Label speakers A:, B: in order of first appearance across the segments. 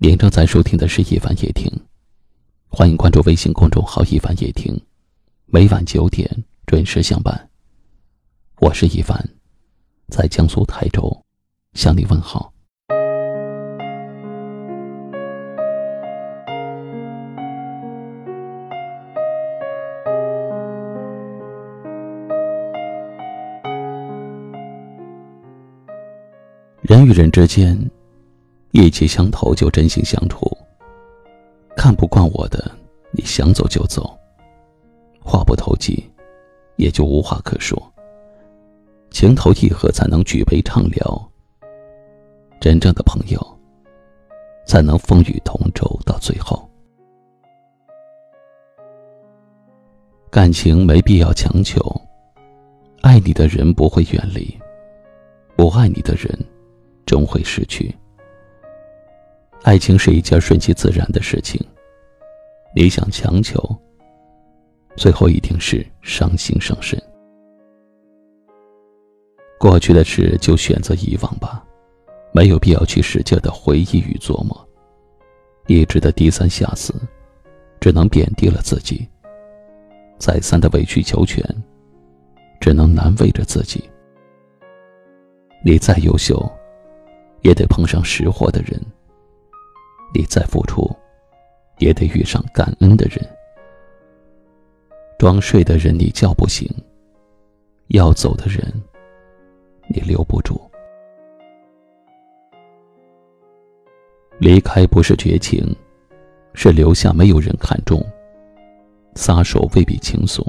A: 您正在收听的是《一凡夜听》，欢迎关注微信公众号“一凡夜听”，每晚九点准时相伴。我是一凡，在江苏台州向你问好。人与人之间，意气相投就真心相处。看不惯我的，你想走就走；话不投机，也就无话可说。情投意合才能举杯畅聊。真正的朋友，才能风雨同舟到最后。感情没必要强求，爱你的人不会远离，不爱你的人。终会失去。爱情是一件顺其自然的事情，你想强求，最后一定是伤心伤身。过去的事就选择遗忘吧，没有必要去使劲的回忆与琢磨。一直的低三下四，只能贬低了自己；再三的委曲求全，只能难为着自己。你再优秀。也得碰上识货的人。你再付出，也得遇上感恩的人。装睡的人你叫不醒，要走的人你留不住。离开不是绝情，是留下没有人看重。撒手未必轻松，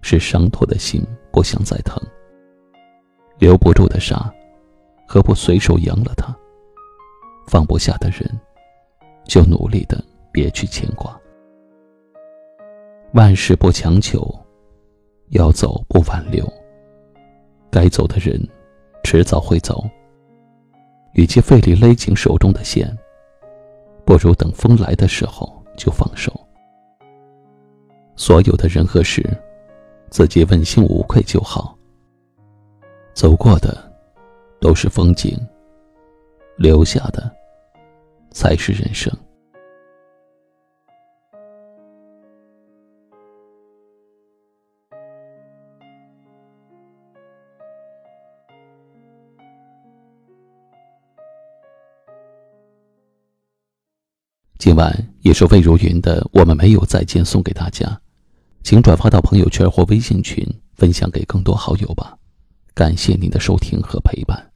A: 是伤透的心不想再疼。留不住的沙。何不随手扬了他？放不下的人，就努力的别去牵挂。万事不强求，要走不挽留。该走的人，迟早会走。与其费力勒紧手中的线，不如等风来的时候就放手。所有的人和事，自己问心无愧就好。走过的。都是风景，留下的才是人生。今晚也是魏如云的《我们没有再见》送给大家，请转发到朋友圈或微信群，分享给更多好友吧。感谢您的收听和陪伴。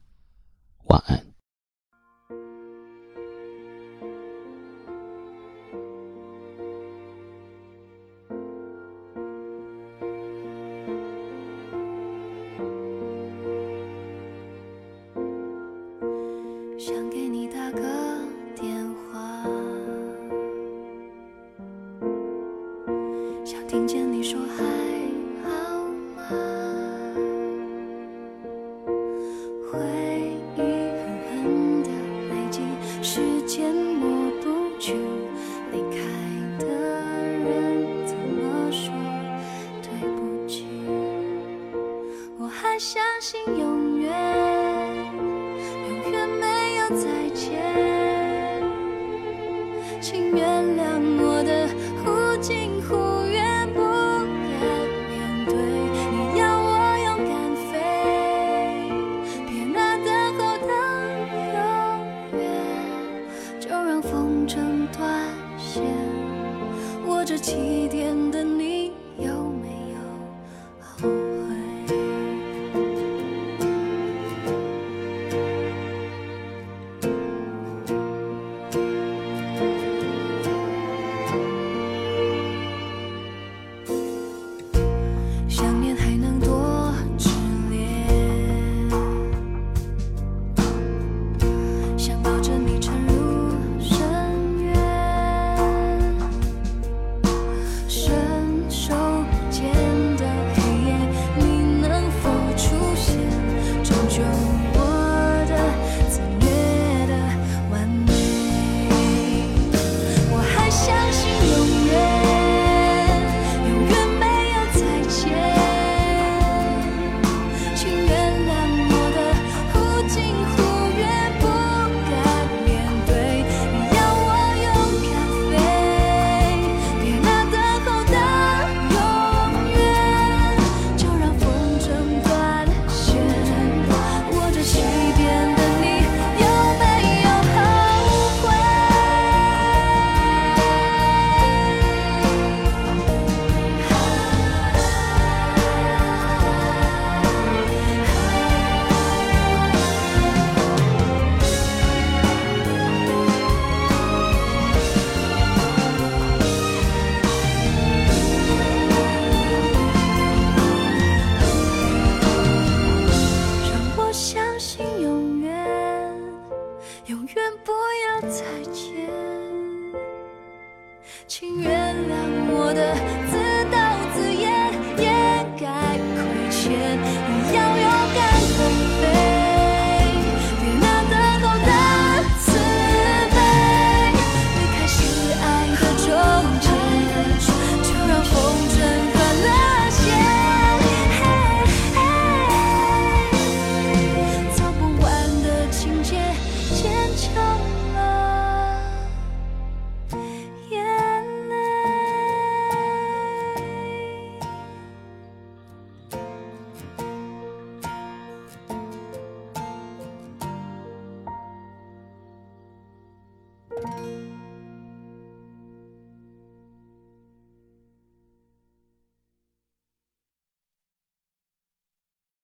A: 晚安。
B: 想听见你说：「还好吗？」回忆狠狠的累积，时间抹不去。离开的人怎么说？对不起，我还相信永远永远没有再见，情愿。起点。相信